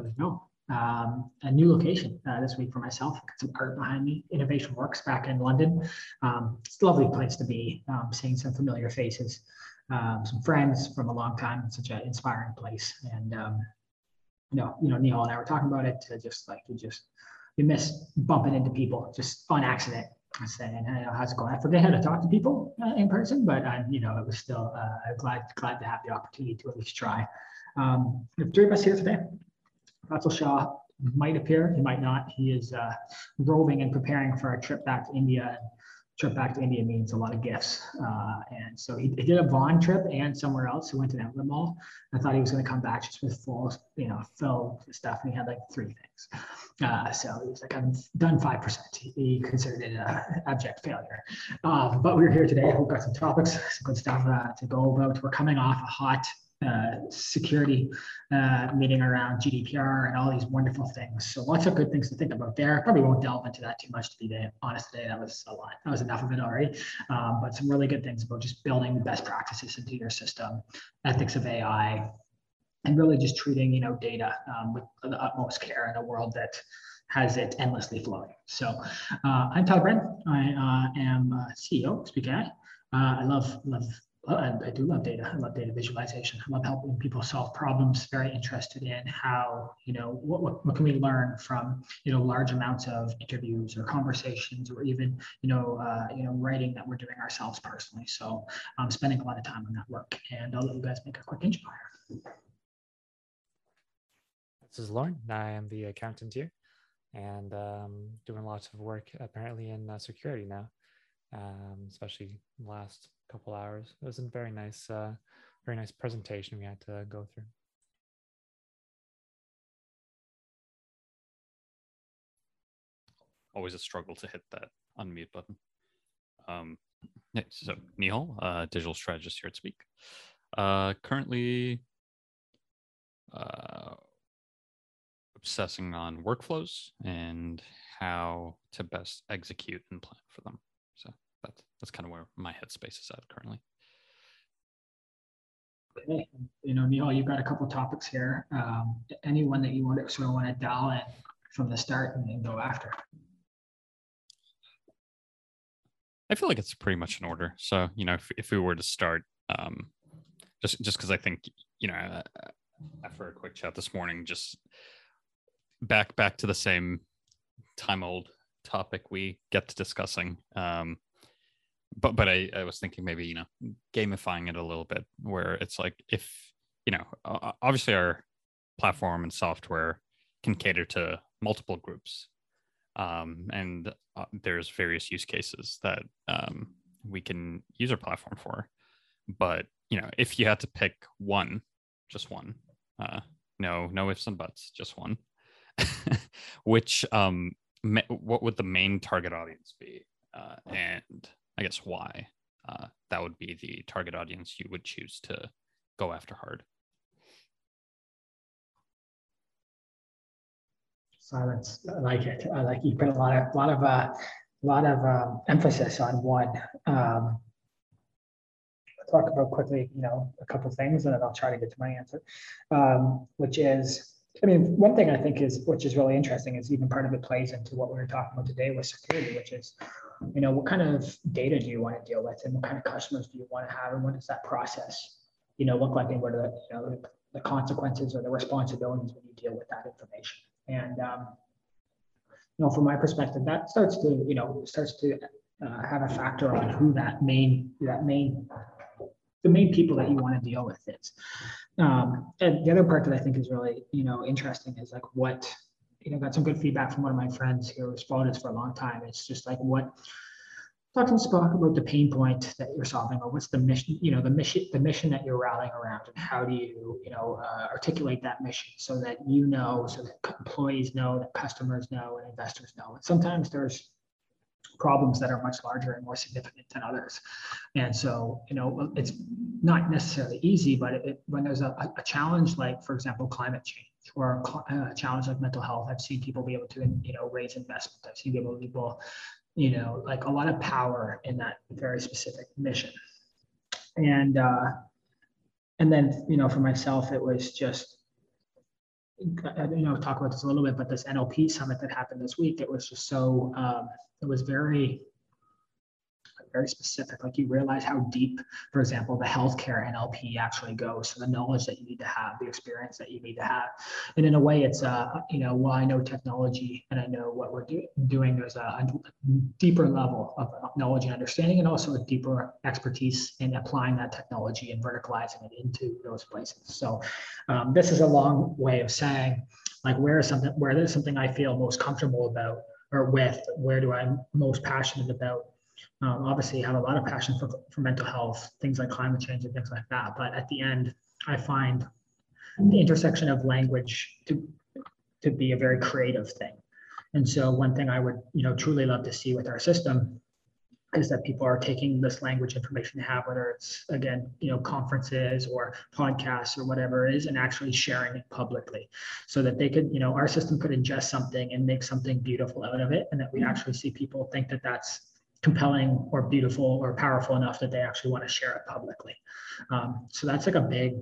I was no. Um, a new location uh, this week for myself. Got some art behind me. Innovation Works back in London. Um, it's a lovely place to be. Um, seeing some familiar faces, um, some friends from a long time. It's such an inspiring place. And um, you know, you know, Neil and I were talking about it. To just like you just you miss bumping into people just on accident i saying, hey, how's it going? I forget how to talk to people uh, in person, but I, you know, it was still uh, glad glad to have the opportunity to at least try. Um, three of us here today. Atul Shaw might appear, he might not. He is uh, roving and preparing for a trip back to India trip back to India means a lot of gifts. Uh, and so he, he, did a Vaughan trip and somewhere else. He went to the Mall. I thought he was going to come back just with full, you know, fill stuff. And he had like three things. Uh, so he was like, "I'm done 5%. He considered it an abject failure. Uh, but we're here today. We've got some topics, some good stuff uh, to go about. We're coming off a hot security uh, meeting around GDPR and all these wonderful things. So lots of good things to think about there. Probably won't delve into that too much to be honest today. That was a lot. That was enough of it already. Um, but some really good things about just building the best practices into your system, ethics of AI, and really just treating you know data um, with the utmost care in a world that has it endlessly flowing. So uh, I'm Todd Brent. I uh, am CEO of Speak AI. Uh, I love love and I do love data. I love data visualization. I love helping people solve problems. Very interested in how, you know, what, what, what can we learn from, you know, large amounts of interviews or conversations or even, you know, uh, you know, writing that we're doing ourselves personally. So I'm spending a lot of time on that work and I'll let you guys make a quick intro here. This is Lauren. I am the accountant here and um, doing lots of work apparently in uh, security now, um, especially last couple hours. It was a very nice, uh, very nice presentation we had to go through. Always a struggle to hit that unmute button. Um, so Nihal, uh, digital strategist here at Speak. Uh, currently uh, obsessing on workflows and how to best execute and plan for them that's kind of where my headspace is at currently. Okay, you know, Neil, you've got a couple topics here. Um, anyone that you want to sort of want to dial in from the start and then go after? I feel like it's pretty much in order. So, you know, if, if we were to start, um, just just because I think, you know, uh, after a quick chat this morning, just back back to the same time old topic we get to discussing. Um, but but I, I was thinking maybe you know gamifying it a little bit where it's like if you know obviously our platform and software can cater to multiple groups um, and uh, there's various use cases that um, we can use our platform for. But you know if you had to pick one just one uh, no no ifs and buts just one which um what would the main target audience be? Uh, and I guess why uh, that would be the target audience you would choose to go after hard. Silence. I like it. I like you put a lot of lot of uh, lot of um, emphasis on one. Um, I'll talk about quickly, you know, a couple things, and then I'll try to get to my answer, um, which is I mean, one thing I think is, which is really interesting, is even part of it plays into what we were talking about today with security, which is, you know, what kind of data do you want to deal with, and what kind of customers do you want to have, and what does that process, you know, look like, and what are the, you know, the consequences or the responsibilities when you deal with that information. And um, you know, from my perspective, that starts to, you know, starts to uh, have a factor on who that main that main the main people that you want to deal with is. Um, and the other part that I think is really, you know, interesting is like what, you know, got some good feedback from one of my friends who has followed us for a long time. It's just like what talking Spock about the pain point that you're solving or what's the mission, you know, the mission, the mission that you're rallying around and how do you, you know, uh, articulate that mission so that you know, so that employees know, that customers know and investors know. And sometimes there's problems that are much larger and more significant than others. And so, you know, it's not necessarily easy, but it, when there's a, a, challenge like, for example, climate change or a, challenge like mental health, I've seen people be able to, you know, raise investment. I've seen people, people, you know, like a lot of power in that very specific mission. And, uh, and then, you know, for myself, it was just, you know talk about this a little bit, but this NLP summit that happened this week, it was just so um, it was very very specific. Like you realize how deep, for example, the healthcare NLP actually goes. So the knowledge that you need to have, the experience that you need to have, and in a way, it's uh, you know, while I know technology and I know what we're do- doing, there's a, a deeper level of knowledge and understanding, and also a deeper expertise in applying that technology and verticalizing it into those places. So um, this is a long way of saying, like, where is something where there's something I feel most comfortable about or with, where do I'm most passionate about um, obviously have a lot of passion for, for mental health, things like climate change and things like that. But at the end, I find the intersection of language to, to be a very creative thing. And so one thing I would, you know, truly love to see with our system is that people are taking this language information they have, whether it's again, you know, conferences or podcasts or whatever it is, and actually sharing it publicly so that they could, you know, our system could ingest something and make something beautiful out of it. And that we actually see people think that that's compelling or beautiful or powerful enough that they actually want to share it publicly. Um, so that's like a big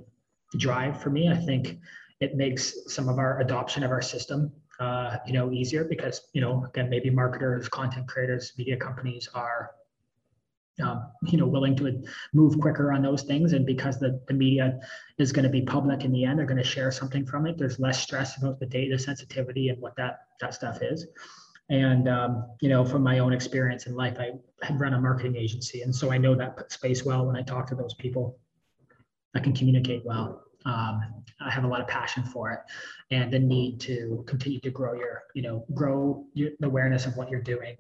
drive for me. I think it makes some of our adoption of our system, uh, you know, easier because you know, again, maybe marketers, content creators, media companies are. Um, you know, willing to move quicker on those things, and because the, the media is going to be public in the end, they're going to share something from it. There's less stress about the data sensitivity and what that that stuff is. And um, you know, from my own experience in life, I had run a marketing agency, and so I know that space well. When I talk to those people, I can communicate well. Um, I have a lot of passion for it, and the need to continue to grow your, you know, grow your, awareness of what you're doing,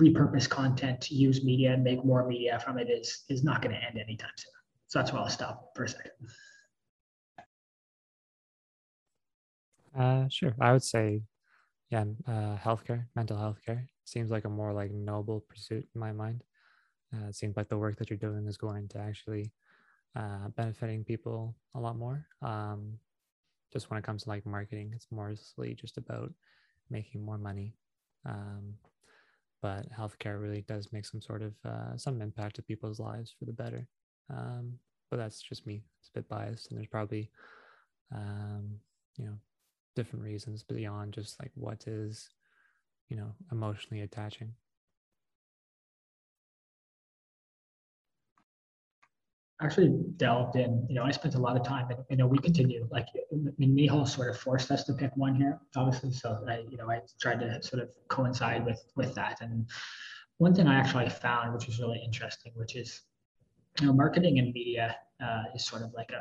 repurpose content, use media, and make more media from it is is not going to end anytime soon. So that's where I'll stop for a second. Uh, sure. I would say yeah, uh, healthcare, mental health care seems like a more like noble pursuit in my mind. Uh, it seems like the work that you're doing is going to actually uh, benefiting people a lot more. Um, just when it comes to like marketing, it's mostly just about making more money. Um, but healthcare really does make some sort of uh, some impact to people's lives for the better. Um, but that's just me. It's a bit biased, and there's probably um, you know different reasons beyond just like what is you know emotionally attaching. Actually delved in you know i spent a lot of time and you know we continue like I mean, Nihal sort of forced us to pick one here obviously so i you know i tried to sort of coincide with with that. And one thing i actually found which was really interesting which is you know marketing and media uh, is sort of like a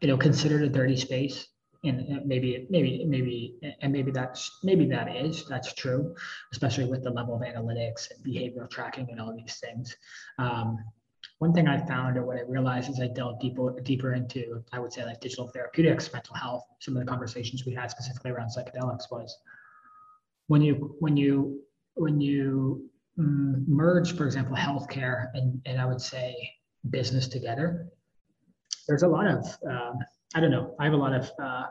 you know considered a dirty space and maybe maybe maybe and maybe that's maybe that is that's true especially with the level of analytics and behavioral tracking and all these things. Um, one thing i found or what i realized as i delved deeper deeper into i would say like digital therapeutics mental health some of the conversations we had specifically around psychedelics was when you when you when you mm, merge for example healthcare and, and i would say business together there's a lot of um, I don't know. I have a lot of uh,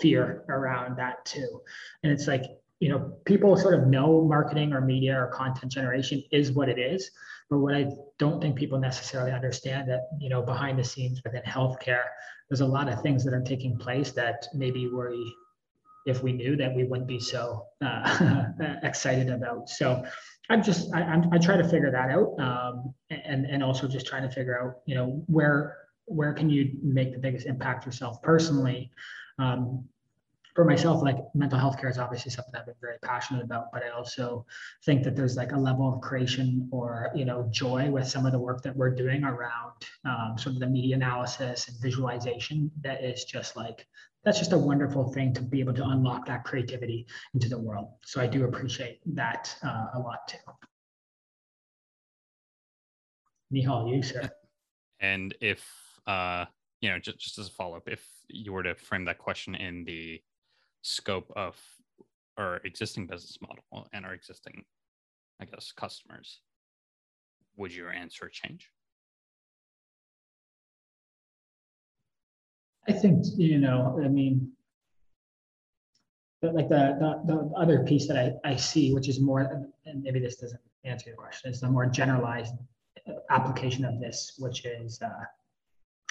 fear around that too. And it's like, you know, people sort of know marketing or media or content generation is what it is. But what I don't think people necessarily understand that, you know, behind the scenes within healthcare, there's a lot of things that are taking place that maybe we, if we knew that we wouldn't be so uh, excited about. So I'm just, I, I'm, I try to figure that out. Um, and, and also just trying to figure out, you know, where where can you make the biggest impact yourself personally? Um, for myself, like mental health care is obviously something I've been very passionate about, but I also think that there's like a level of creation or you know joy with some of the work that we're doing around um, sort of the media analysis and visualization that is just like that's just a wonderful thing to be able to unlock that creativity into the world. So I do appreciate that uh, a lot too. Nihal, you sir. And if uh, you know, just, just as a follow up, if you were to frame that question in the scope of our existing business model and our existing, I guess, customers, would your answer change? I think, you know, I mean, but like the, the, the other piece that I, I see, which is more, and maybe this doesn't answer your question, is the more generalized application of this, which is uh,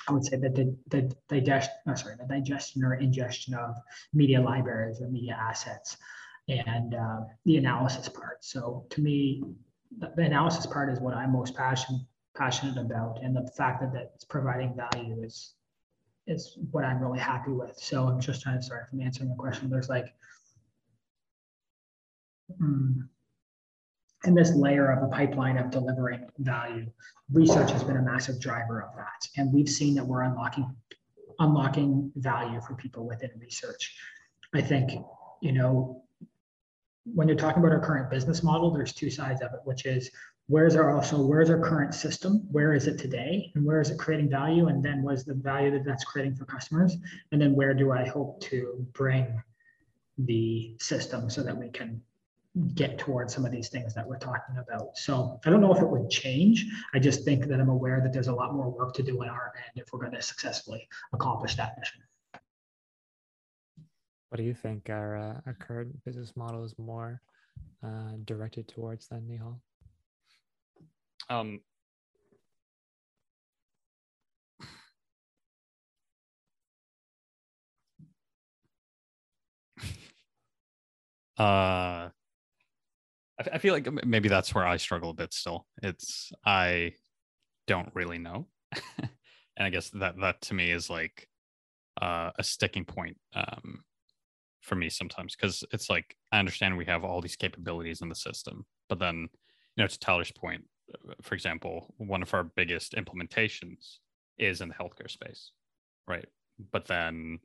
I would say that the, the digest, or sorry, the digestion or ingestion of media libraries or media assets and uh, the analysis part. So to me, the, analysis part is what I'm most passionate passionate about, and the fact that that's providing value is is what I'm really happy with. So I'm just trying to start from answering the question. There's like, mm, in this layer of a pipeline of delivering value, research has been a massive driver of that, and we've seen that we're unlocking unlocking value for people within research. I think you know when you're talking about our current business model, there's two sides of it, which is where's our also where's our current system? Where is it today? And where is it creating value? And then what's the value that that's creating for customers? And then where do i hope to bring the system so that we can get towards some of these things that we're talking about. So i don't know if it would change. I just think that i'm aware that there's a lot more work to do on our end if we're going to successfully accomplish that mission. What do you think our, uh, our current business model is more uh, directed towards than Nihal? Um, uh, I, feel like maybe that's where I struggle a bit still. It's I don't really know, and I guess that that to me is like uh, a sticking point um, for me sometimes because it's like I understand we have all these capabilities in the system, but then you know to Tyler's point, for example, one of our biggest implementations is in the healthcare space, right? But then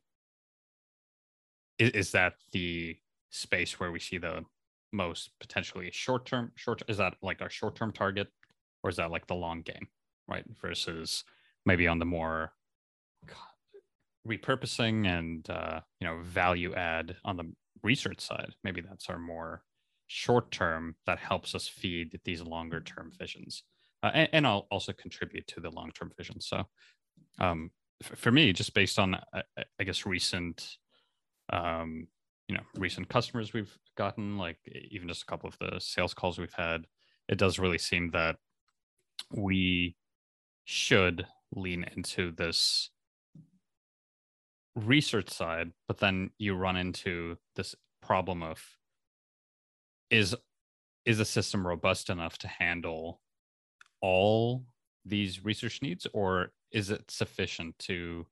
is, is that the space where we see the most potentially short term short is that like our short term target or is that like the long game right versus maybe on the more repurposing and uh, you know value add on the research side maybe that's our more short term that helps us feed these longer term visions uh, and, and I'll also contribute to the long term vision. So um, f- for me, just based on I, I guess recent um, you know recent customers we've gotten, like even just a couple of the sales calls we've had, it does really seem that we should lean into this research side, but then you run into this problem of is is the system robust enough to handle all these research needs or is it sufficient to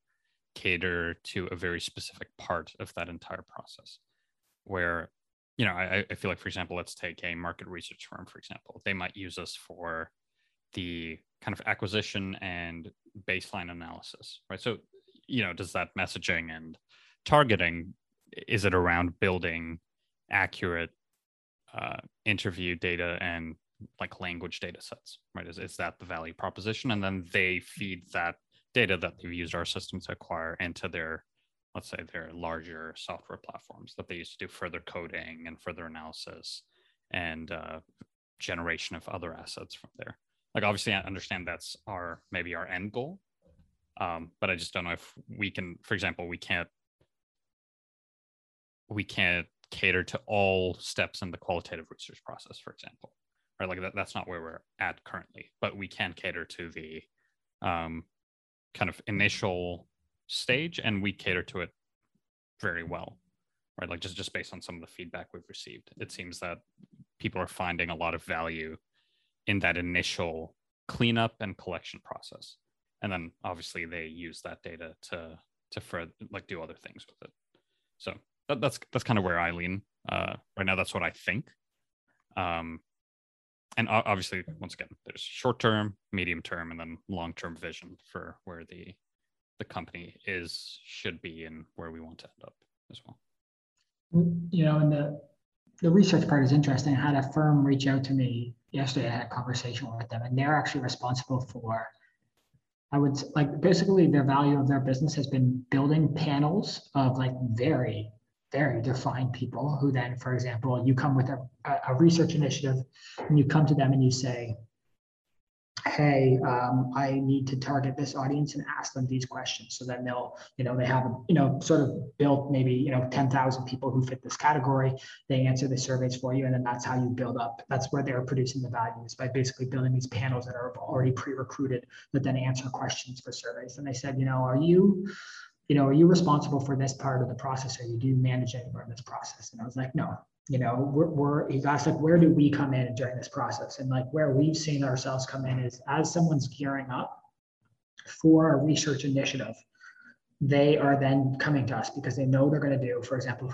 cater to a very specific part of that entire process where you know I, I feel like for example let's take a market research firm for example they might use us for the kind of acquisition and baseline analysis right so you know does that messaging and targeting is it around building accurate uh, interview data and like language data sets, right? Is, is that the value proposition? And then they feed that data that they've used our system to acquire into their, let's say, their larger software platforms that they use to do further coding and further analysis and uh, generation of other assets from there. Like, obviously, I understand that's our maybe our end goal, um, but I just don't know if we can, for example, we can't we can't cater to all steps in the qualitative research process, for example. Right, like that, that's not where we're at currently, but we can cater to the um, kind of initial stage, and we cater to it very well. Right, like just just based on some of the feedback we've received, it seems that people are finding a lot of value in that initial cleanup and collection process, and then obviously they use that data to to further like do other things with it. So that, that's that's kind of where I lean uh, right now. That's what I think. Um, and obviously, once again, there's short term, medium term, and then long term vision for where the the company is, should be, and where we want to end up as well. You know, and the the research part is interesting. I had a firm reach out to me yesterday. I had a conversation with them, and they're actually responsible for I would like basically their value of their business has been building panels of like very very defined people who then, for example, you come with a, a research initiative and you come to them and you say, hey, um, I need to target this audience and ask them these questions. So then they'll, you know, they have, you know, sort of built maybe, you know, 10,000 people who fit this category. They answer the surveys for you. And then that's how you build up. That's where they're producing the values by basically building these panels that are already pre-recruited that then answer questions for surveys. And they said, you know, are you, you know, are you responsible for this part of the process or you do manage any part of this process? And I was like, no, you know, we're, we're he asked like, where do we come in during this process? And like where we've seen ourselves come in is as someone's gearing up for a research initiative, they are then coming to us because they know they're going to do, for example,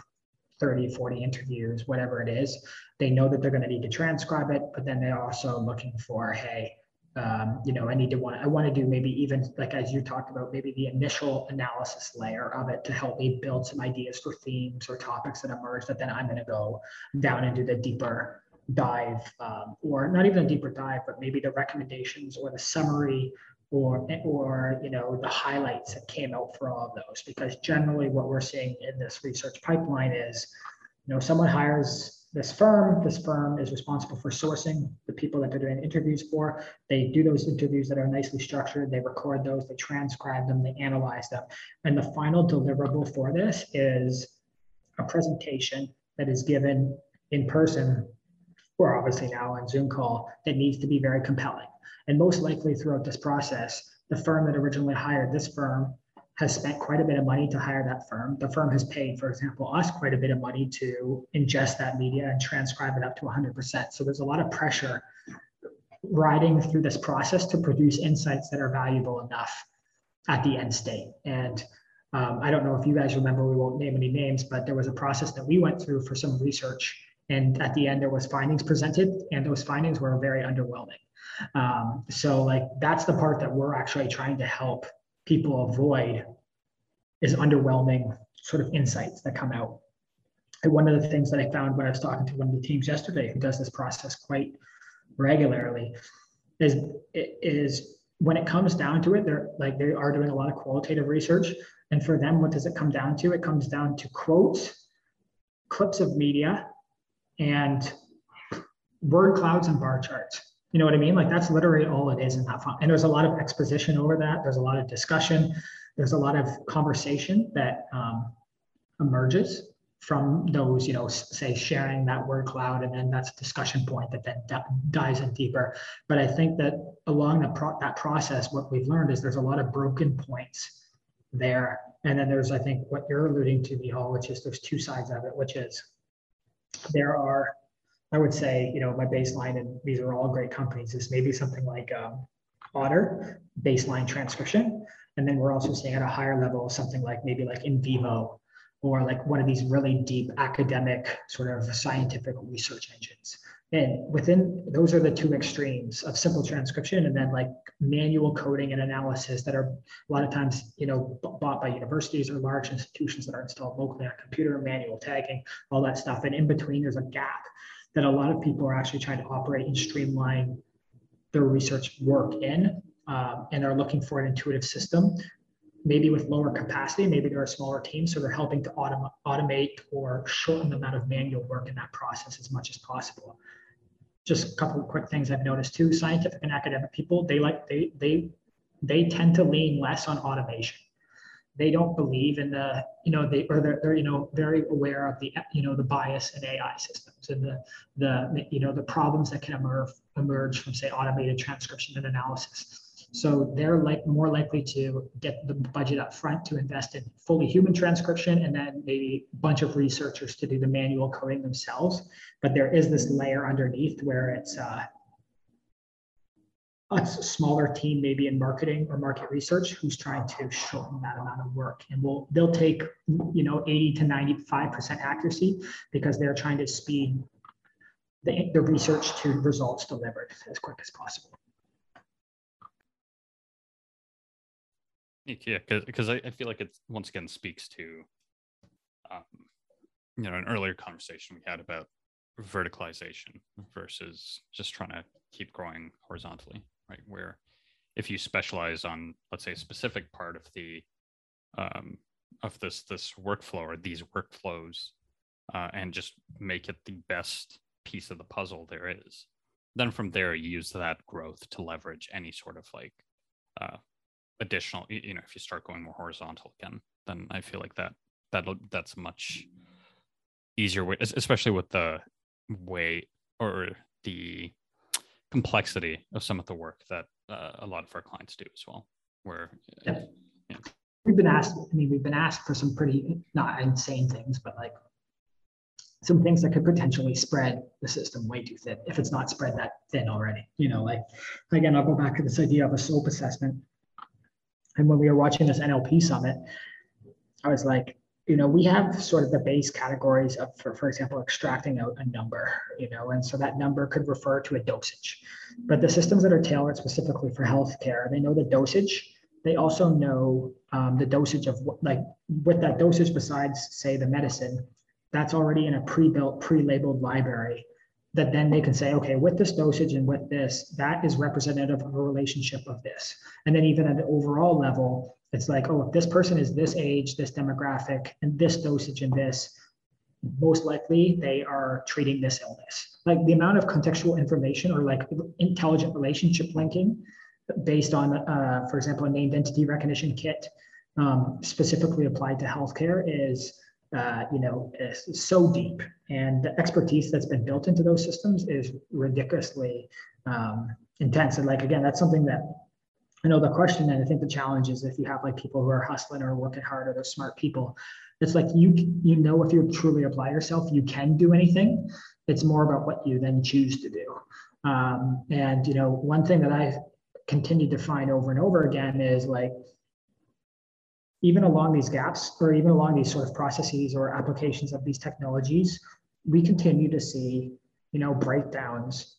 30, 40 interviews, whatever it is. They know that they're going to need to transcribe it, but then they're also looking for, hey, um, you know, I need to want, I want to do maybe even like as you talked about, maybe the initial analysis layer of it to help me build some ideas for themes or topics that emerge that then I'm going to go down into the deeper dive, um, or not even a deeper dive, but maybe the recommendations or the summary or or you know the highlights that came out for all of those. Because generally, what we're seeing in this research pipeline is, you know, someone hires this firm. This firm is responsible for sourcing the people that they're doing interviews for. They do those interviews that are nicely structured. They record those, they transcribe them, they analyze them. And the final deliverable for this is a presentation that is given in person or obviously now on Zoom call that needs to be very compelling. And most likely throughout this process, the firm that originally hired this firm has spent quite a bit of money to hire that firm. The firm has paid, for example, us quite a bit of money to ingest that media and transcribe it up to 100%. So there's a lot of pressure riding through this process to produce insights that are valuable enough at the end state. And um, I don't know if you guys remember, we won't name any names, but there was a process that we went through for some research. And at the end, there was findings presented, and those findings were very underwhelming. Um, so like that's the part that we're actually trying to help people avoid is underwhelming sort of insights that come out. And one of the things that I found when I was talking to one of the teams yesterday who does this process quite regularly is is when it comes down to it, they're like they are doing a lot of qualitative research. And for them, what does it come down to? It comes down to quotes, clips of media, and word clouds and bar charts. You know what I mean? Like that's literally all it is in that font. And there's a lot of exposition over that. There's a lot of discussion. There's a lot of conversation that um, emerges from those, you know, say sharing that word cloud, and then that's a discussion point that then dives in deeper. But I think that along the pro- that process, what we've learned is there's a lot of broken points there, and then there's I think what you're alluding to, Nihal, which is there's two sides of it, which is there are I would say, you know, my baseline, and these are all great companies, is maybe something like um, Otter baseline transcription. And then we're also seeing at a higher level something like maybe like NVivo or like one of these really deep academic sort of scientific research engines. And within those are the two extremes of simple transcription and then like manual coding and analysis that are a lot of times, you know, bought by universities or large institutions that are installed locally on computer, manual tagging, all that stuff. And in between, there's a gap that a lot of people are actually trying to operate and streamline their research work in um, and are looking for an intuitive system maybe with lower capacity maybe they're a smaller team so they're helping to autom- automate or shorten the amount of manual work in that process as much as possible. Just a couple of quick things i've noticed too scientific and academic people they like they they they tend to lean less on automation they don't believe in the you know they or they're, they're you know very aware of the you know the bias in AI systems and the the you know the problems that can emerge emerge from say automated transcription and analysis. So they're like more likely to get the budget up front to invest in fully human transcription and then maybe a bunch of researchers to do the manual coding themselves. But there is this layer underneath where it's uh, a smaller team maybe in marketing or market research who's trying to shorten that amount of work. And will they'll take you know 80 to 95 percent accuracy because they're trying to speed the, the research to results delivered as quick as possible. Yeah because I, I feel like it once again speaks to um, you know an earlier conversation we had about verticalization versus just trying to keep growing horizontally right? Where if you specialize on, let's say, a specific part of the um, of this this workflow or these workflows, uh, and just make it the best piece of the puzzle there is, then from there use that growth to leverage any sort of like uh, additional you know if you start going more horizontal again then i feel like that that that's much easier way especially with the way or the complexity of some of the work that uh, a lot of our clients do as well where yeah. Yeah. we've been asked i mean we've been asked for some pretty not insane things but like some things that could potentially spread the system way too thin if it's not spread that thin already. You know, like again, I'll go back to this idea of a SOAP assessment. And when we were watching this NLP summit, I was like, you know, we have sort of the base categories of, for, for example, extracting out a number, you know, and so that number could refer to a dosage. But the systems that are tailored specifically for healthcare, they know the dosage. They also know um, the dosage of what, like with that dosage besides, say, the medicine, that's already in a pre-built, pre-labeled library that then they can say, okay, with this dosage and with this, that is representative of a relationship of this. And then even at the overall level, it's like, oh, if this person is this age, this demographic, and this dosage and this, most likely they are treating this illness. Like the amount of contextual information or like intelligent relationship linking based on, uh, for example, a named entity recognition kit um, specifically applied to healthcare is uh, you know, is so deep, and the expertise that's been built into those systems is ridiculously um, intense. And like again, that's something that I know the question, and I think the challenge is if you have like people who are hustling or working hard or they're smart people, it's like you you know if you truly apply yourself, you can do anything. It's more about what you then choose to do. Um, and you know, one thing that I continued to find over and over again is like even along these gaps or even along these sort of processes or applications of these technologies, we continue to see, you know, breakdowns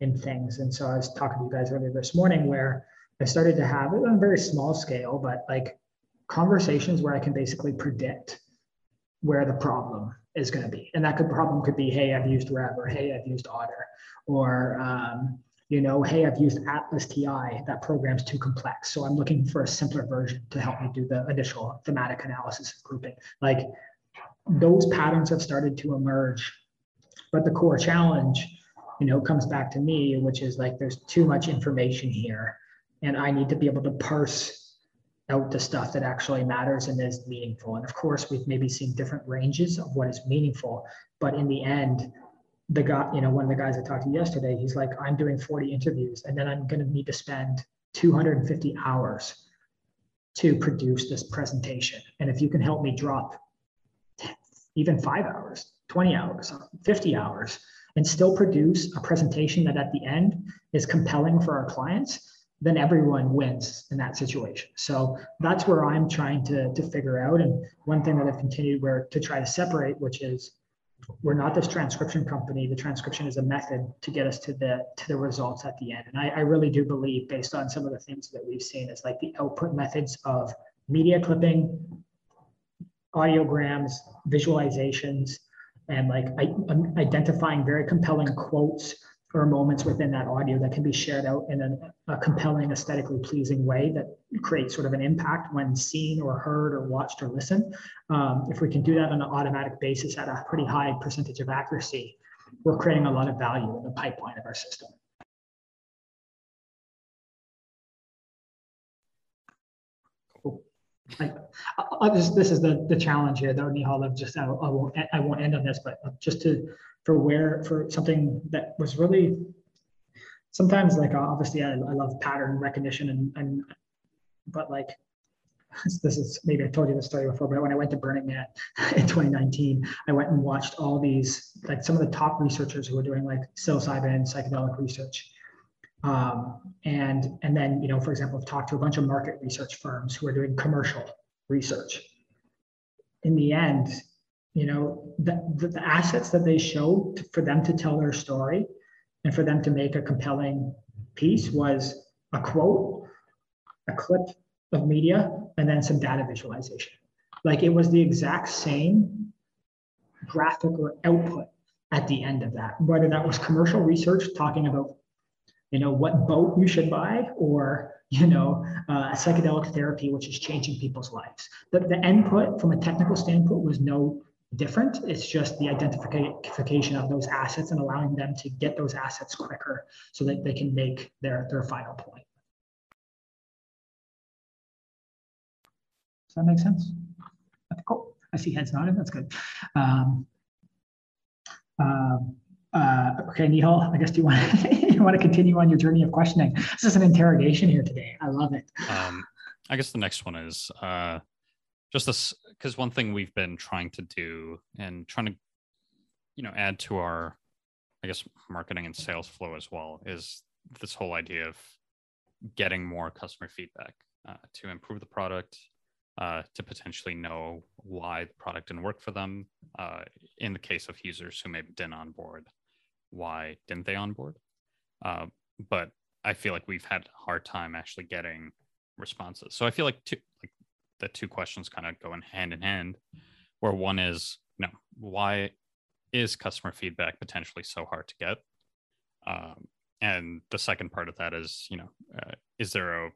in things. And so I was talking to you guys earlier this morning where I started to have it on a very small scale, but like conversations where I can basically predict where the problem is going to be. And that could problem could be, hey, I've used Rev or hey, I've used Otter or um, you know, hey, I've used ATLAS.ti, that program's too complex. So I'm looking for a simpler version to help me do the initial thematic analysis of grouping. Like those patterns have started to emerge. But the core challenge, you know, comes back to me, which is like there's too much information here. And I need to be able to parse out the stuff that actually matters and is meaningful. And of course, we've maybe seen different ranges of what is meaningful. But in the end, the guy, you know, one of the guys I talked to yesterday, he's like, I'm doing 40 interviews and then I'm going to need to spend 250 hours to produce this presentation. And if you can help me drop even five hours, 20 hours, 50 hours, and still produce a presentation that at the end is compelling for our clients, then everyone wins in that situation. So that's where I'm trying to, to figure out. And one thing that I've continued where to try to separate, which is we're not this transcription company. The transcription is a method to get us to the to the results at the end. And I, I really do believe, based on some of the things that we've seen, is like the output methods of media clipping, audiograms, visualizations, and like identifying very compelling quotes or moments within that audio that can be shared out in a, a, compelling, aesthetically pleasing way that creates sort of an impact when seen or heard or watched or listened. Um, if we can do that on an automatic basis at a pretty high percentage of accuracy, we're creating a lot of value in the pipeline of our system. I, I, this, this is the, the challenge here, though, Nihal, just, I, I, won't, I won't end on this, but just to for where for something that was really sometimes like obviously I, I love pattern recognition and and but like this is maybe I told you the story before, but when I went to Burning Man in 2019, I went and watched all these like some of the top researchers who were doing like psilocybin psychedelic research. Um, and and then you know, for example, I've talked to a bunch of market research firms who are doing commercial research. In the end, you know the, the, the assets that they showed for them to tell their story and for them to make a compelling piece was a quote a clip of media and then some data visualization. Like it was the exact same graphic or output at the end of that whether that was commercial research talking about you know what boat you should buy or you know uh, psychedelic therapy which is changing people's lives. The, the input from a technical standpoint was no different. It's just the identification of those assets and allowing them to get those assets quicker so that they can make their, their final point. Does that make sense? Cool. I see heads nodding. That's good. Um, uh, uh, okay, Nihal, I guess do you want to, you want to continue on your journey of questioning? This is an interrogation here today. I love it. Um, I guess the next one is uh, just this because one thing we've been trying to do and trying to you know add to our i guess marketing and sales flow as well is this whole idea of getting more customer feedback uh, to improve the product uh, to potentially know why the product didn't work for them uh, in the case of users who maybe didn't onboard why didn't they onboard? Uh, but i feel like we've had a hard time actually getting responses. So i feel like, like the two questions kind of go in hand in hand where one is you know why is customer feedback potentially so hard to get? Um, and the second part of that is you know uh, is there a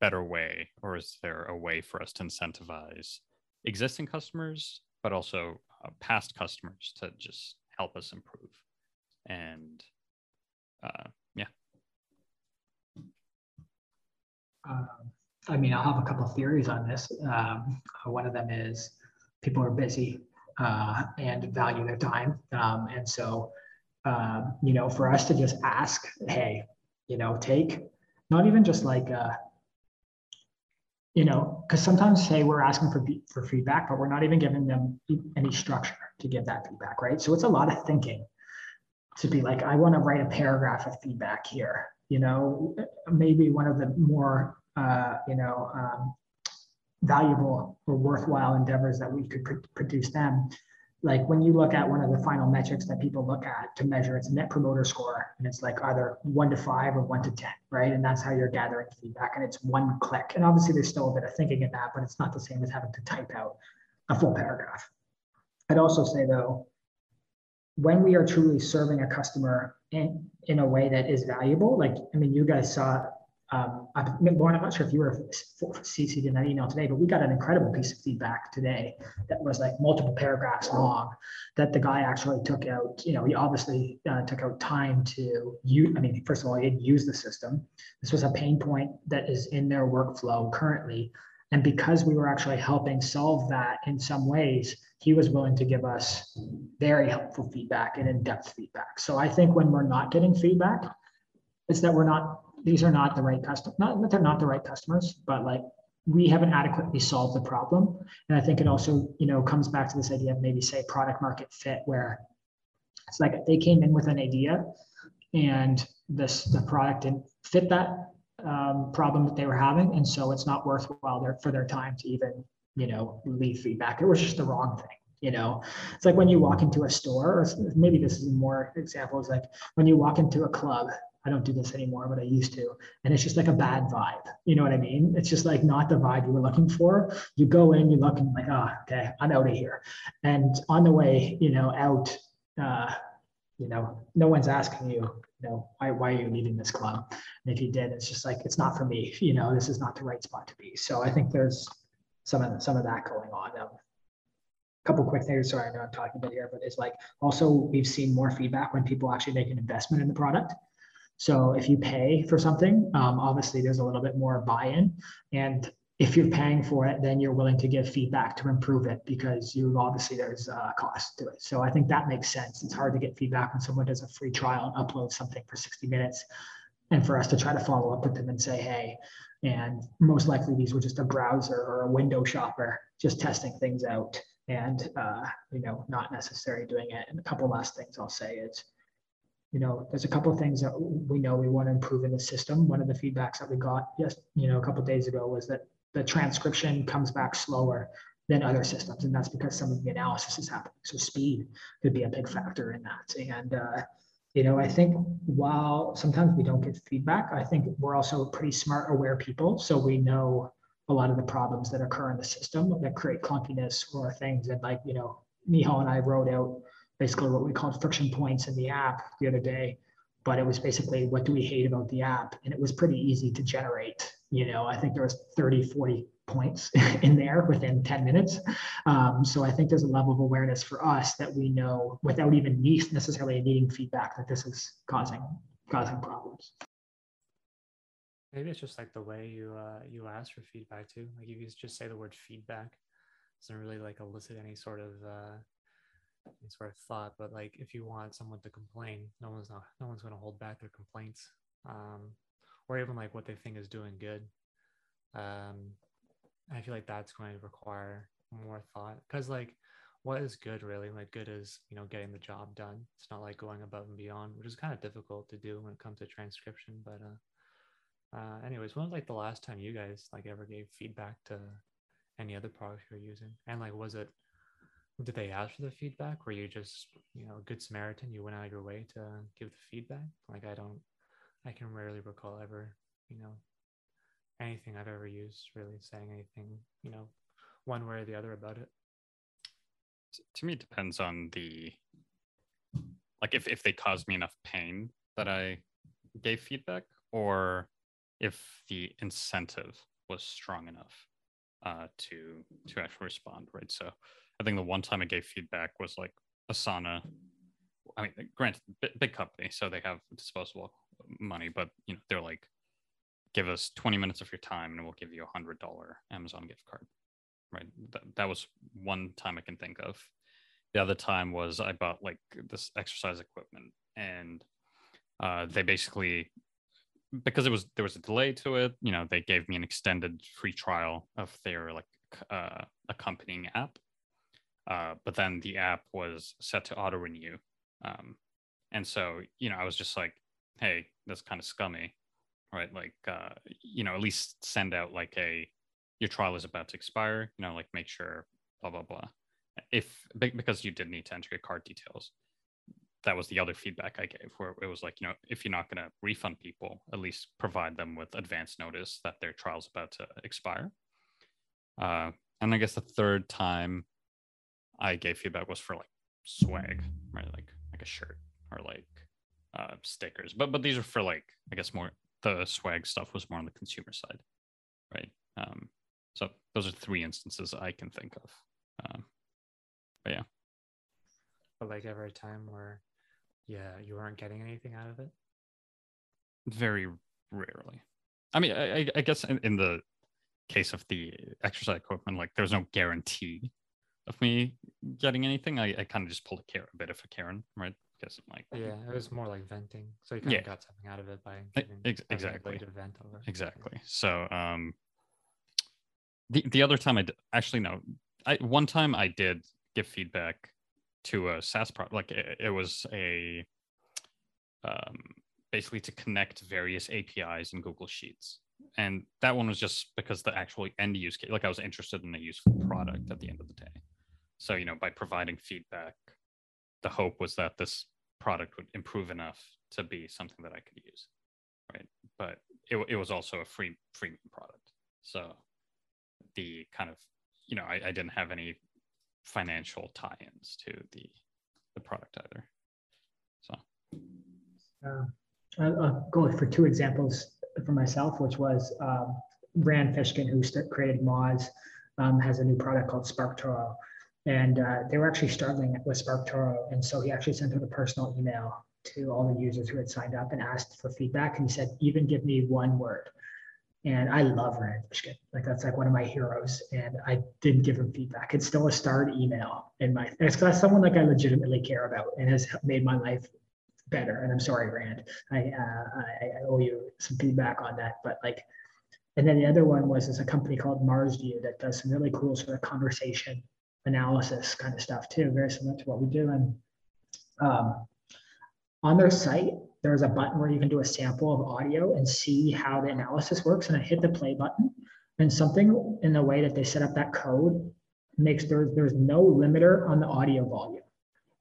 better way or is there a way for us to incentivize existing customers but also uh, past customers to just help us improve? And uh, yeah. Um, I mean, I'll have a couple theories on this. Um, one of them is people are busy uh, and value their time. Um, and so, um, you know, for us to just ask, hey, you know, take not even just like, uh, you know, because sometimes say we're asking for for feedback, but we're not even giving them any structure to give that feedback, right? So it's a lot of thinking to be like, I want to write a paragraph of feedback here. You know, maybe one of the more uh, you know, um, valuable or worthwhile endeavors that we could pr- produce them. Like when you look at one of the final metrics that people look at to measure its net promoter score, and it's like either one to five or one to 10, right? And that's how you're gathering feedback, and it's one click. And obviously, there's still a bit of thinking in that, but it's not the same as having to type out a full paragraph. I'd also say, though, when we are truly serving a customer in, in a way that is valuable, like, I mean, you guys saw um, I, Lauren, I'm not sure if you were CC'd in that email today, but we got an incredible piece of feedback today that was like multiple paragraphs long that the guy actually took out, you know, he obviously uh, took out time to use, I mean, first of all, he had used the system. This was a pain point that is in their workflow currently. And because we were actually helping solve that in some ways, he was willing to give us very helpful feedback and in-depth feedback. So I think when we're not getting feedback, it's that we're not these are not the right custom, not that they're not the right customers, but like we haven't adequately solved the problem. And I think it also, you know, comes back to this idea of maybe say product market fit, where it's like they came in with an idea and this the product didn't fit that um, problem that they were having, and so it's not worthwhile there for their time to even, you know, leave feedback. It was just the wrong thing you know it's like when you walk into a store or maybe this is more examples like when you walk into a club I don't do this anymore, but I used to. And it's just like a bad vibe. You know what I mean? It's just like not the vibe you were looking for. You go in, you look and like, oh, okay, I'm out of here. And on the way, you know, out, uh, you know, no one's asking you, you know, why, why are you leaving this club? And if you did, it's just like, it's not for me. You know, this is not the right spot to be. So I think there's some of some of that going on. Um, couple quick things. Sorry, I know I'm talking about here, but it's like also we've seen more feedback when people actually make an investment in the product. So if you pay for something, um, obviously there's a little bit more buy-in. And if you're paying for it, then you're willing to give feedback to improve it because you obviously there's a cost to it. So I think that makes sense. It's hard to get feedback when someone does a free trial and uploads something for 60 minutes. And for us to try to follow up with them and say, hey, and most likely these were just a browser or a window shopper just testing things out and uh, you know not necessarily doing it. And a couple last things I'll say is you know, there's a couple of things that we know we want to improve in the system. One of the feedbacks that we got just, you know, a couple days ago was that the transcription comes back slower than other systems, and that's because some of the analysis is happening. So speed could be a big factor in that. And uh, you know, I think while sometimes we don't get feedback, I think we're also pretty smart, aware people, so we know a lot of the problems that occur in the system that create clunkiness or things that, like you know, Nihal and I wrote out basically what we called friction points in the app the other day. But it was basically what do we hate about the app? And it was pretty easy to generate. You know, I think there was 30, 40 points in there within 10 minutes. Um, so I think there's a level of awareness for us that we know without even necessarily needing feedback that this is causing causing problems. Maybe it's just like the way you uh, you ask for feedback too. Like if you just say the word feedback, doesn't really like elicit any sort of uh, sort of thought. But like if you want someone to complain, no one's not no one's going to hold back their complaints, um, or even like what they think is doing good. Um, I feel like that's going to require more thought because like what is good really like good is you know getting the job done it's not like going above and beyond which is kind of difficult to do when it comes to transcription but uh uh, anyways, when was like the last time you guys like ever gave feedback to any other product you're using? And like, was it, did they ask for the feedback? Were you just, you know, a good Samaritan? You went out of your way to give the feedback? Like, I don't, I can rarely recall ever, you know, anything I've ever used really saying anything, you know, one way or the other about it. To me, it depends on the, like, if, if they caused me enough pain that I gave feedback or if the incentive was strong enough uh, to to actually respond, right? So I think the one time I gave feedback was like Asana. I mean, granted, big, company, so they have disposable money, but you know they're like, give us 20 minutes of your time and we'll give you a hundred dollar Amazon gift card, right? That, that was one time I can think of. The other time was I bought like this exercise equipment and uh, they basically because it was there was a delay to it you know they gave me an extended free trial of their like uh, accompanying app uh, but then the app was set to auto renew um, and so you know i was just like hey that's kind of scummy right? Like uh, you know at least send out like a your trial is about to expire you know like make sure blah blah blah. If because you did need to enter your card details. That was the other feedback I gave, where it was like, you know, if you're not going to refund people, at least provide them with advance notice that their trial's about to expire. Uh, and I guess the third time I gave feedback was for like swag, right? Like like a shirt or like uh, stickers. But but these are for like I guess more the swag stuff was more on the consumer side, right? Um, so those are three instances I can think of. Um, but yeah. But like every time where yeah, you weren't getting anything out of it? Very rarely. I mean, I, I guess in, in, the case of the exercise equipment, like there's no guarantee of me getting anything. I, I kind of just pulled a, Karen, a bit of a Karen, right? Because I'm like, yeah, it was more like venting. So you kind yeah. of got something out of it by Ex- exactly vent over. Exactly. So, um, the the other time I did, actually no, I one time I did give feedback to a SaaS product. Like it, it was a um, basically to connect various APIs in Google Sheets. And that one was just because the actual end use case, like I was interested in a useful product at the end of the day. So, you know, by providing feedback, the hope was that this product would improve enough to be something that I could use. Right. But it, it was also a free free product. So the kind of, you know, I, I didn't have any financial tie-ins to the the product either. So, uh, I'll go for two examples for myself, which was um, Rand Fishkin, who created Moz, um, has a new product called SparkToro, and uh, they were actually struggling with SparkToro, and so he actually sent out a personal email to all the users who had signed up and asked for feedback, and he said, "Even give me one word." And I love Rand Fishkin. Like that's like one of my heroes. And I didn't give him feedback. It's still a starred email in my it's because someone like I legitimately care about and has made my life better. And I'm sorry, Rand. I, uh, I, I owe you some feedback on that. But like, and then the other one was is a company called MarsView that does some really cool sort of conversation analysis kind of stuff too, very similar to what we do. And um, on their site, there's a button where you can do a sample of audio and see how the analysis works. And I hit the play button and something in the way that they set up that code makes there, there's no limiter on the audio volume.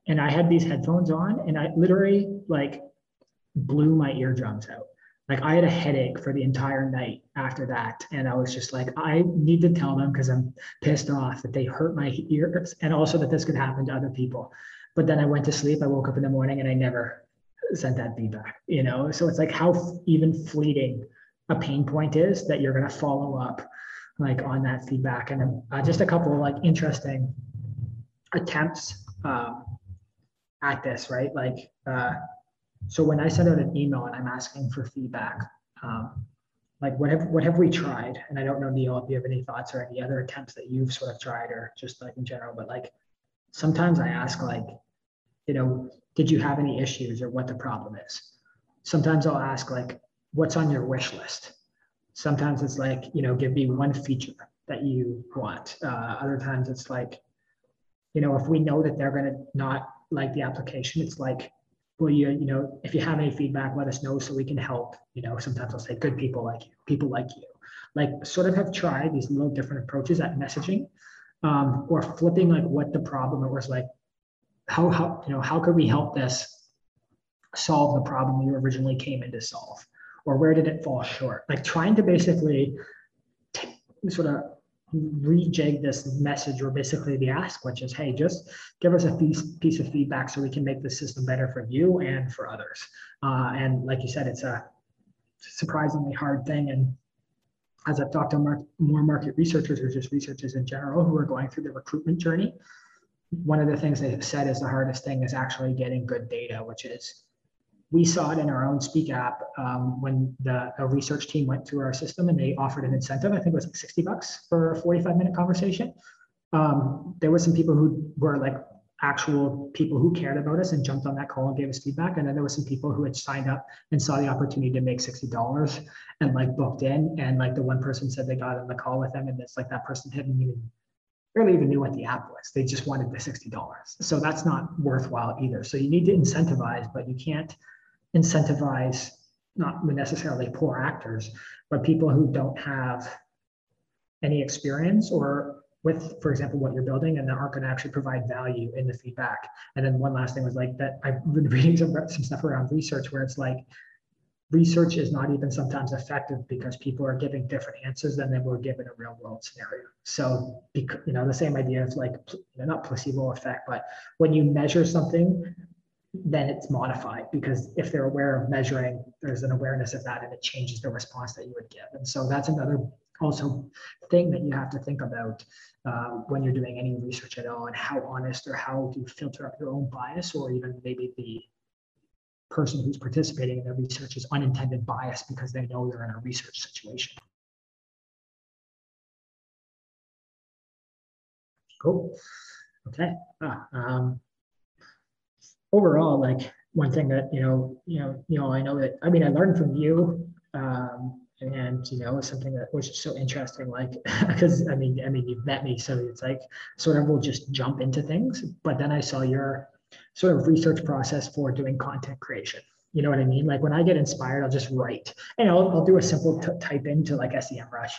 And I had these headphones on and I literally like blew my eardrums out. Like I had a headache for the entire night after that. And I was just like, I need to tell them because I'm pissed off that they hurt my ears and also that this could happen to other people. But then I went to sleep. I woke up in the morning and I never sent that feedback, you know? So it's like how even fleeting a pain point is that you're going to follow up like on that feedback and uh, just a couple of like interesting attempts um, at this, right? Like, uh, so when I send out an email and I'm asking for feedback, um, like what have what have we tried? And I don't know, Neil, if you have any thoughts or any other attempts that you've sort of tried or just like in general, but like sometimes I ask like, you know, did you have any issues or what the problem is? Sometimes I'll ask like, what's on your wish list? Sometimes it's like, you know, give me one feature that you want. Uh, other times it's like, you know, if we know that they're going to not like the application, it's like, will you, you know, if you have any feedback, let us know so we can help. You know, sometimes I'll say good people like you, people like you. Like sort of have tried these little different approaches at messaging um, or flipping like what the problem was like, how, how, you know, how could we help this solve the problem you originally came in to solve? Or where did it fall short? Like trying to basically sort of rejig this message or basically the ask, which is, hey, just give us a piece, of feedback so we can make the system better for you and for others. Uh, and like you said, it's a surprisingly hard thing. And as I've talked to more market researchers or just researchers in general who are going through the recruitment journey, one of the things they have said is the hardest thing is actually getting good data, which is we saw it in our own Speak app um, when the research team went through our system and they offered an incentive. I think it was like 60 bucks for a 45 minute conversation. Um, there were some people who were like actual people who cared about us and jumped on that call and gave us feedback. And then there were some people who had signed up and saw the opportunity to make $60 and like booked in. And like the one person said they got on the call with them and it's like that person hadn't even barely even knew what the app was. They just wanted the $60. So that's not worthwhile either. So you need to incentivize, but you can't incentivize not necessarily poor actors, but people who don't have any experience or with, for example, what you're building and that aren't going to actually provide value in the feedback. And then one last thing was like that I've been reading some, some stuff around research where it's like research is not even sometimes effective because people are giving different answers than they were given a real world scenario. So, you know, the same idea of like, not placebo effect, but when you measure something then it's modified because if they're aware of measuring, there's an awareness of that and it changes the response that you would give. And so that's another also thing that you have to think about uh, when you're doing any research at all and how honest or how do you filter up your own bias or even maybe the person who's participating in the research is unintended bias because they know you're in a research situation. Cool. Okay. Ah, um, overall, like one thing that you know, you know, you know, I know that I mean, I learned from you, um, and you know, something that was just so interesting. Like, because I mean, I mean, you've met me, so it's like sort of we'll just jump into things. But then I saw your sort of research process for doing content creation. You know what I mean? Like when I get inspired, I'll just write, and I'll, I'll do a simple type into like SEMrush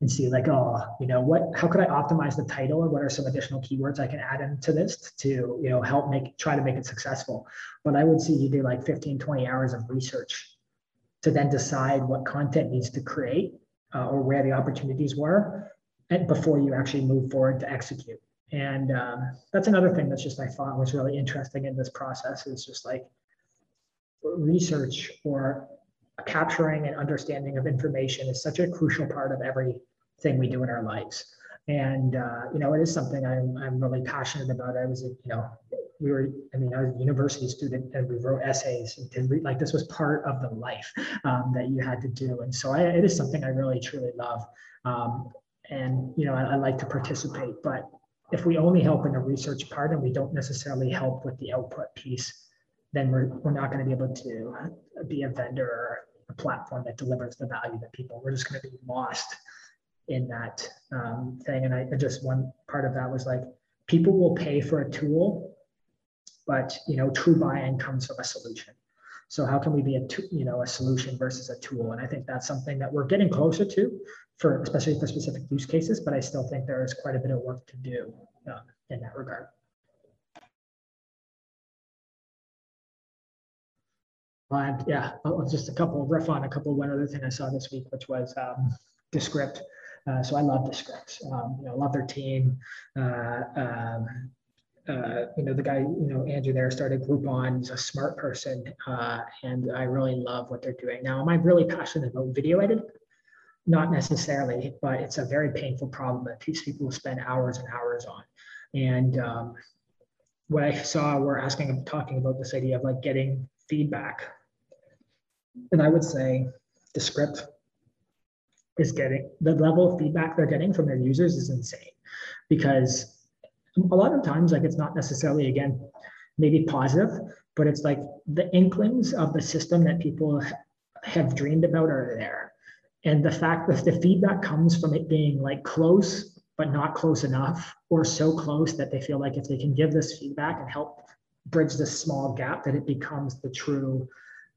and see like, oh, you know, what, how could I optimize the title and what are some additional keywords I can add into this to, you know, help make, try to make it successful. But I would see you do like 15, 20 hours of research to then decide what content needs to create uh, or where the opportunities were and before you actually move forward to execute. And um, that's another thing that's just I thought was really interesting in this process is just like research or capturing and understanding of information is such a crucial part of everything we do in our lives. And uh, you know, it is something I'm I'm really passionate about. I was, you know, we were, I mean, I was a university student and we wrote essays and like this was part of the life um, that you had to do. And so I, it is something I really truly love. Um, and you know, I, I like to participate, but if we only help in the research part and we don't necessarily help with the output piece, then we're, we're not going to be able to be a vendor or a platform that delivers the value that people, we're just going to be lost in that um, thing. And I, I just, one part of that was like, people will pay for a tool, but you know, true buy-in comes from a solution. So how can we be a you know a solution versus a tool? And I think that's something that we're getting closer to, for especially for specific use cases. But I still think there is quite a bit of work to do uh, in that regard. And yeah, just a couple of riff on a couple one other thing I saw this week, which was um, Descript. Uh, so I love Descript. Um, you know, love their team. Uh, um, uh, you know, the guy, you know, Andrew there started Groupon. He's a smart person, uh, and I really love what they're doing. Now, am I really passionate about video editing? not necessarily, but it's a very painful problem that people spend hours and hours on. And um, what I saw, we're asking, talking about this idea of like getting feedback. And I would say Descript is getting the level of feedback they're getting from their users is insane because a lot of times, like it's not necessarily, again, maybe positive, but it's like the inklings of the system that people have dreamed about are there. And the fact that the feedback comes from it being like close, but not close enough, or so close that they feel like if they can give this feedback and help bridge this small gap, that it becomes the true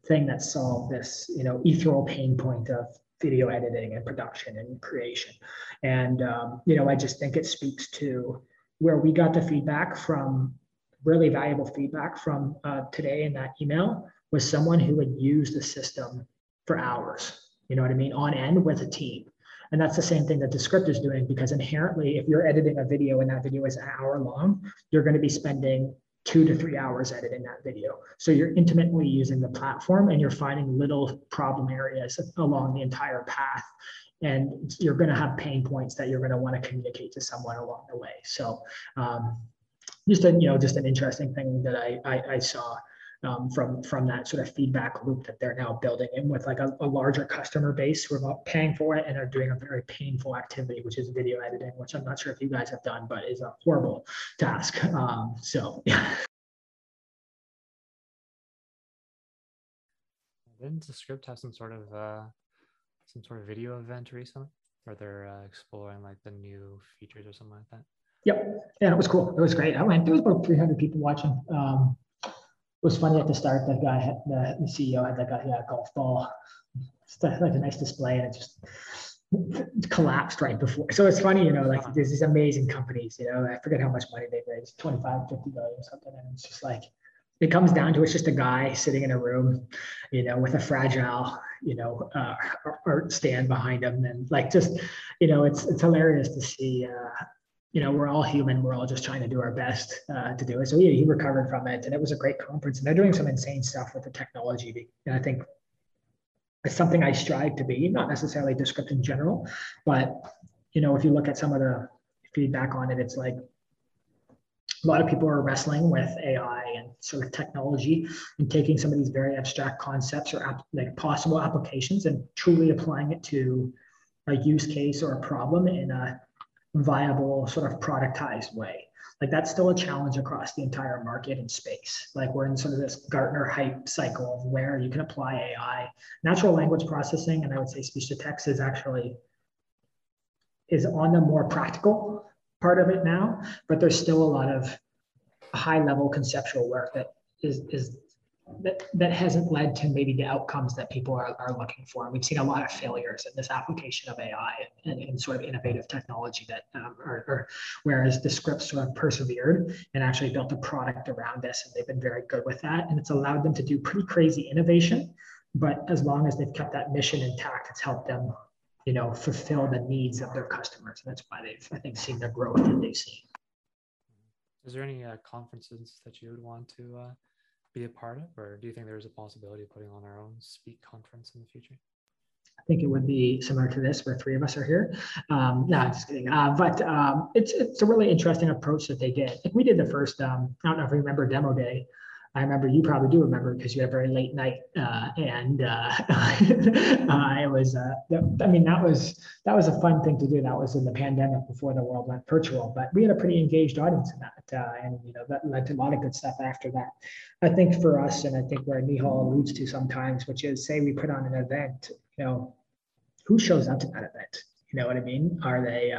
thing that solved this, you know, ethereal pain point of video editing and production and creation. And, um, you know, I just think it speaks to where we got the feedback from really valuable feedback from uh, today in that email was someone who had used the system for hours, you know what I mean, on end with a team. And that's the same thing that Descript is doing because inherently, if you're editing a video and that video is an hour long, you're going to be spending two to three hours editing that video. So you're intimately using the platform and you're finding little problem areas along the entire path. And you're going to have pain points that you're going to want to communicate to someone along the way. So um, just a, you know, just an interesting thing that I, I, I saw um, from from that sort of feedback loop that they're now building in with like a, a, larger customer base who are paying for it and are doing a very painful activity, which is video editing, which I'm not sure if you guys have done, but is a horrible task. Um, so yeah. Didn't Descript have some sort of uh, some sort of video event recently where they're uh, exploring like the new features or something like that? Yep. Yeah, it was cool. It was great. I went. There was about 300 people watching. Um, it was funny at the start. The guy, had, the, the CEO, had like a, yeah, golf ball, it's like a nice display, and it just collapsed right before. So it's funny, you know, like there's these amazing companies. You know, I forget how much money they raised, 25, 50 billion or something, and it's just like it comes down to it's just a guy sitting in a room, you know, with a fragile, you know, uh, art stand behind him, and like just, you know, it's it's hilarious to see. Uh, you know, we're all human. We're all just trying to do our best uh, to do it. So yeah, he recovered from it, and it was a great conference. And they're doing some insane stuff with the technology. And I think it's something I strive to be, not necessarily Descript in general, but you know, if you look at some of the feedback on it, it's like a lot of people are wrestling with AI and sort of technology and taking some of these very abstract concepts or ap- like possible applications and truly applying it to a use case or a problem in a viable sort of productized way. Like that's still a challenge across the entire market and space. Like we're in sort of this Gartner hype cycle of where you can apply AI. Natural language processing, and I would say speech to text is actually is on the more practical part of it now, but there's still a lot of high level conceptual work that is is that, that hasn't led to maybe the outcomes that people are, are looking for. And we've seen a lot of failures in this application of AI and, and sort of innovative technology that, um, are, are, whereas Descript sort of persevered and actually built a product around this, and they've been very good with that. And it's allowed them to do pretty crazy innovation. But as long as they've kept that mission intact, it's helped them, you know, fulfill the needs of their customers. And that's why they've, I think, seen the growth that they've seen. Is there any uh, conferences that you would want to uh, be a part of, or do you think there's a possibility of putting on our own speak conference in the future? I think it would be similar to this, where three of us are here. Um, no, just kidding. Uh, but um, it's it's a really interesting approach that they did. Like we did the first. Um, I don't know if you remember demo day. I remember you probably do remember because you had a very late night, uh, and uh, uh, it was. Uh, I mean, that was that was a fun thing to do. That was in the pandemic before the world went virtual, but we had a pretty engaged audience in that, uh, and you know that led to a lot of good stuff after that. I think for us, and I think where Nihal alludes to sometimes, which is say we put on an event, you know, who shows up to that event? You know what I mean? Are they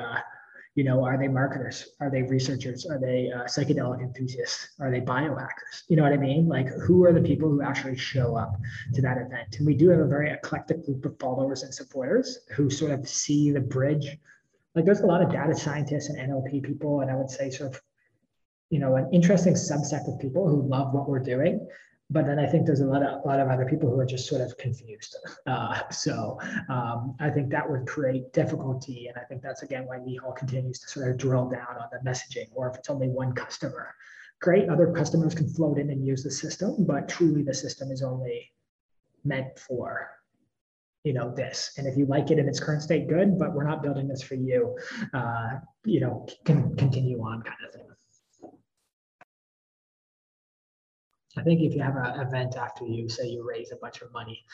you know, are they marketers? Are they researchers? Are they uh, psychedelic enthusiasts? Are they biohackers? You know what I mean? Like, who are the people who actually show up to that event? And we do have a very eclectic group of followers and supporters who sort of see the bridge. Like, there's a lot of data scientists and NLP people, and I would say sort of, you know, an interesting subset of people who love what we're doing but then I think there's a lot of a lot of other people who are just sort of confused. Uh, so um, I think that would create difficulty, and I think that's again why Nihal continues to sort of drill down on the messaging. Or if it's only one customer, great, other customers can float in and use the system, but truly the system is only meant for you know this and if you like it in its current state good but we're not building this for you uh, you know can continue on kind of thing I think if you have an event after you say you raise a bunch of money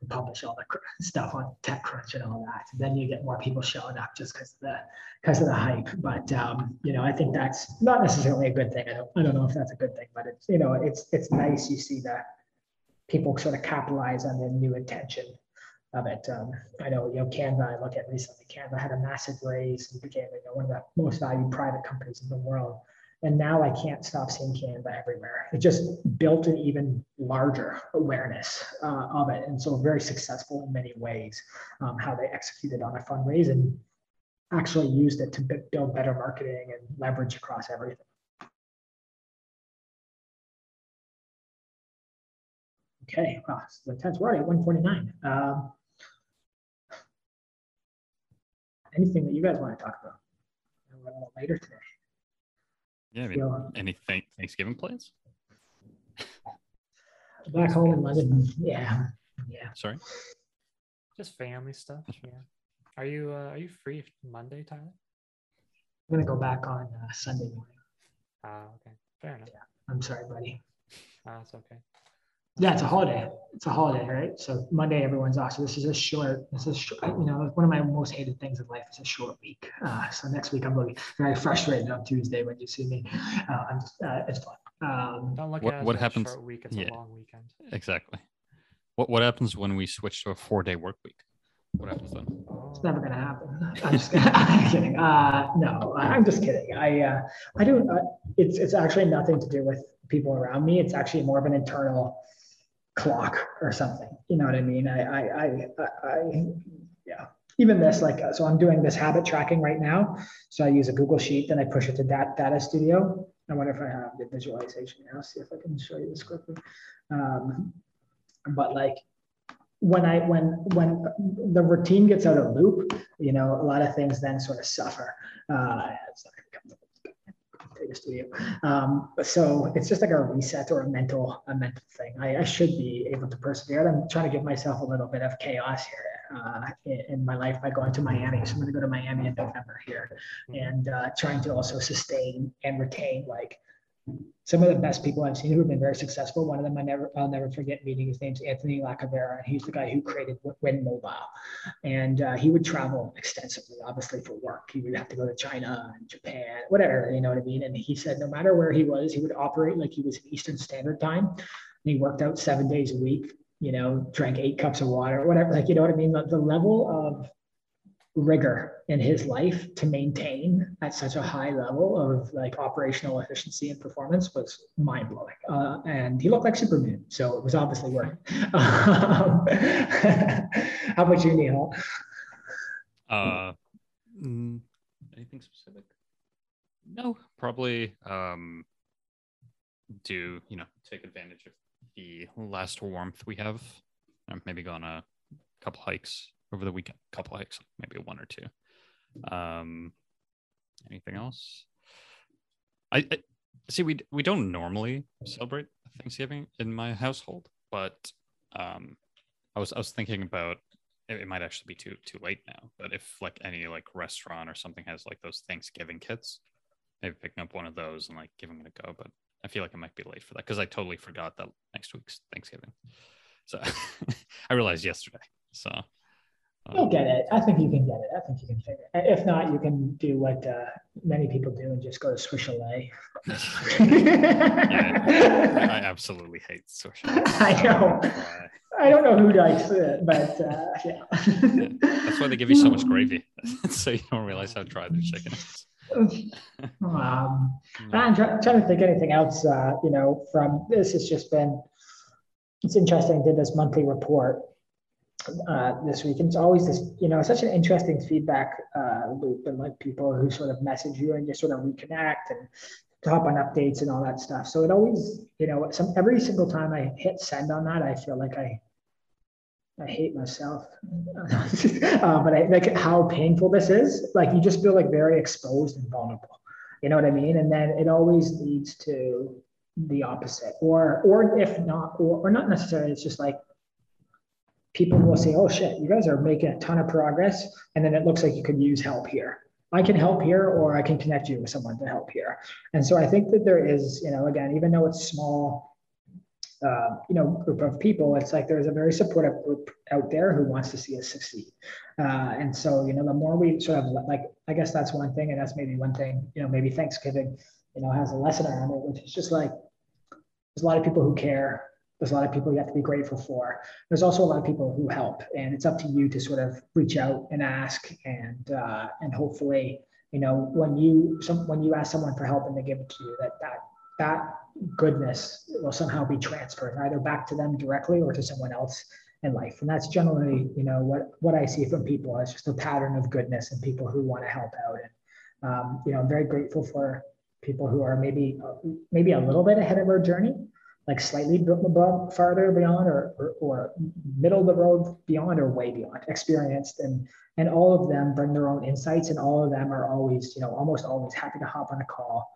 and publish all the stuff on TechCrunch and all that, then you get more people showing up just because of the because of the hype. But um, you know, I think that's not necessarily a good thing. I don't I don't know if that's a good thing, but it's you know, it's it's nice you see that people sort of capitalize on the new intention of it. Um, I know, you know, Canva, I look at recently, Canva had a massive raise and became you know, one of the most valued private companies in the world. And now I can't stop seeing Canva everywhere. It just built an even larger awareness uh, of it. And so very successful in many ways, um, how they executed on a fundraise and actually used it to build better marketing and leverage across everything. Okay, well, so the 10th, we're already at 149. Um, anything that you guys want to talk about? a little later today. Yeah. I mean, any Thanksgiving plans? Back home in London. Yeah. Yeah. Sorry. Just family stuff. Yeah. Are you uh, are you free Monday, Tyler? I'm gonna go back on uh, Sunday morning. Ah, okay. Fair enough. Yeah. I'm sorry, buddy. Ah, it's okay. Yeah, it's a holiday. It's a holiday, right? So Monday, everyone's off. So this is a short. This is short, you know one of my most hated things in life is a short week. Uh, so next week I'm really very frustrated on Tuesday when you see me. Uh, I'm just, uh, it's fun. Um, Don't look what, at what happens? a short week. It's yeah. a long weekend. Exactly. What what happens when we switch to a four day work week? What happens then? it's never gonna happen. I'm just I'm kidding. Uh, no, I'm just kidding. I uh, I do. Uh, it's it's actually nothing to do with people around me. It's actually more of an internal clock or something. You know what I mean? I, I, I, I, yeah. Even this, like, uh, so I'm doing this habit tracking right now. So I use a Google Sheet, then I push it to that Data Studio. I wonder if I have the visualization now. See if I can show you this quickly. Um, but like, when I when when the routine gets out of loop, you know, a lot of things then sort of suffer. Uh, Data Studio. Um, so it's just like a reset or a mental a mental thing. I, I, should be able to persevere. I'm trying to give myself a little bit of chaos here uh, in, in, my life by going to Miami. So I'm going to go to Miami in November here, and uh, trying to also sustain and retain like some of the best people I've seen who have been very successful. One of them I never I'll never forget meeting. His name's Anthony Lacavera, and he's the guy who created Wind Mobile. And uh, he would travel extensively, obviously for work. He would have to go to China and Japan, whatever, you know what I mean. And he said no matter where he was, he would operate like he was in Eastern Standard Time. And he worked out seven days a week. You know, drank eight cups of water, whatever. Like you know what I mean. The, the level of rigor in his life to maintain at such a high level of like operational efficiency and performance was mind blowing. Uh, and he looked like Superman, so it was obviously working. Um, how about you, Neil? Uh, mm, anything specific? No, probably um, to you know take advantage of the last warmth we have. Um, maybe go on a couple hikes over the weekend, a couple hikes, maybe one or two. Um, anything else? I, I see. We we don't normally celebrate Thanksgiving in my household, but um, I was I was thinking about it, it might actually be too too late now. But if like any like restaurant or something has like those Thanksgiving kits, maybe picking up one of those and like giving it a go. But I feel like it might be late for that because I totally forgot that next week's Thanksgiving. So I realized yesterday. So You'll get it. I think you can get it. I think you can figure it. If not, you can do what uh, many people do and just go to Swiss Chalet. yeah, I absolutely hate Chalet. I know. I don't know who likes it, but uh, yeah. yeah. That's why they give you so much gravy, so you don't realize how dry the chicken is. um, I'm try- trying to think anything else. Uh, you know, from this has just been. It's interesting. Did this monthly report uh, this week. And it's always this, you know, such an interesting feedback uh, loop and like people who sort of message you and just sort of reconnect and talk on updates and all that stuff. So it always, you know, some every single time I hit send on that, I feel like I I hate myself. uh, but I like how painful this is. Like you just feel like very exposed and vulnerable. You know what I mean? And then it always leads to the opposite. Or or if not, or, or not necessarily, it's just like people will say, oh shit, you guys are making a ton of progress. And then it looks like you could use help here. I can help here, or I can connect you with someone to help here. And so I think that there is, you know, again, even though it's small, uh, you know, group of people, it's like there's a very supportive group out there who wants to see us succeed. Uh, and so, you know, the more we sort of like, I guess that's one thing, and that's maybe one thing, you know, maybe Thanksgiving, you know, has a lesson around it, which is just like there's a lot of people who care. There's a lot of people you have to be grateful for. There's also a lot of people who help, and it's up to you to sort of reach out and ask, and uh, and hopefully, you know, when you some when you ask someone for help and they give it to you, that that that goodness will somehow be transferred either back to them directly or to someone else in life. And that's generally, you know, what what I see from people is just a pattern of goodness and people who want to help out. And um, you know, I'm very grateful for people who are maybe maybe a little bit ahead of our journey like slightly above, farther beyond or, or, or, middle of the road beyond or way beyond experienced and and all of them bring their own insights and all of them are always you know almost always happy to hop on a call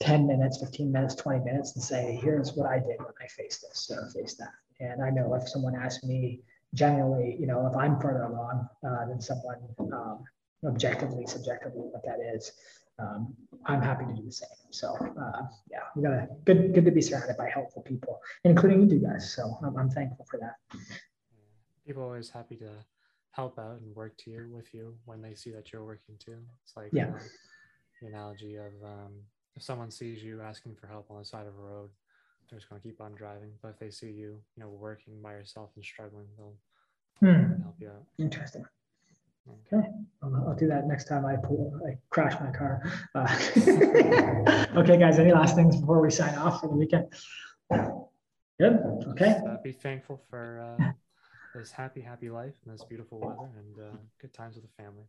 10 minutes 15 minutes 20 minutes and say here's what i did when i faced this or faced that. And i know if someone asks me generally you know if i'm further along uh, than someone um, objectively subjectively what that is um, I'm happy to do the same. So uh, yeah, we got a good good to be surrounded by helpful people, including you guys. So I'm, I'm thankful for that. People are always happy to help out and work to you with you when they see that you're working too. It's like yeah. uh, the analogy of um, if someone sees you asking for help on the side of a road, they're just going to keep on driving. But if they see you, you know, working by yourself and struggling, they'll hmm. help you out. Interesting. Okay, I'll, I'll, do that next time I pull, I crash my car. Uh, okay, guys, any last things before we sign off for the weekend? Good. Okay. Just, uh, be thankful for uh, this happy, happy life and this beautiful weather and uh, good times with the family.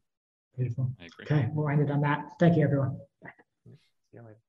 Beautiful. Okay, we'll end it on that. Thank you, everyone. Bye. See you later.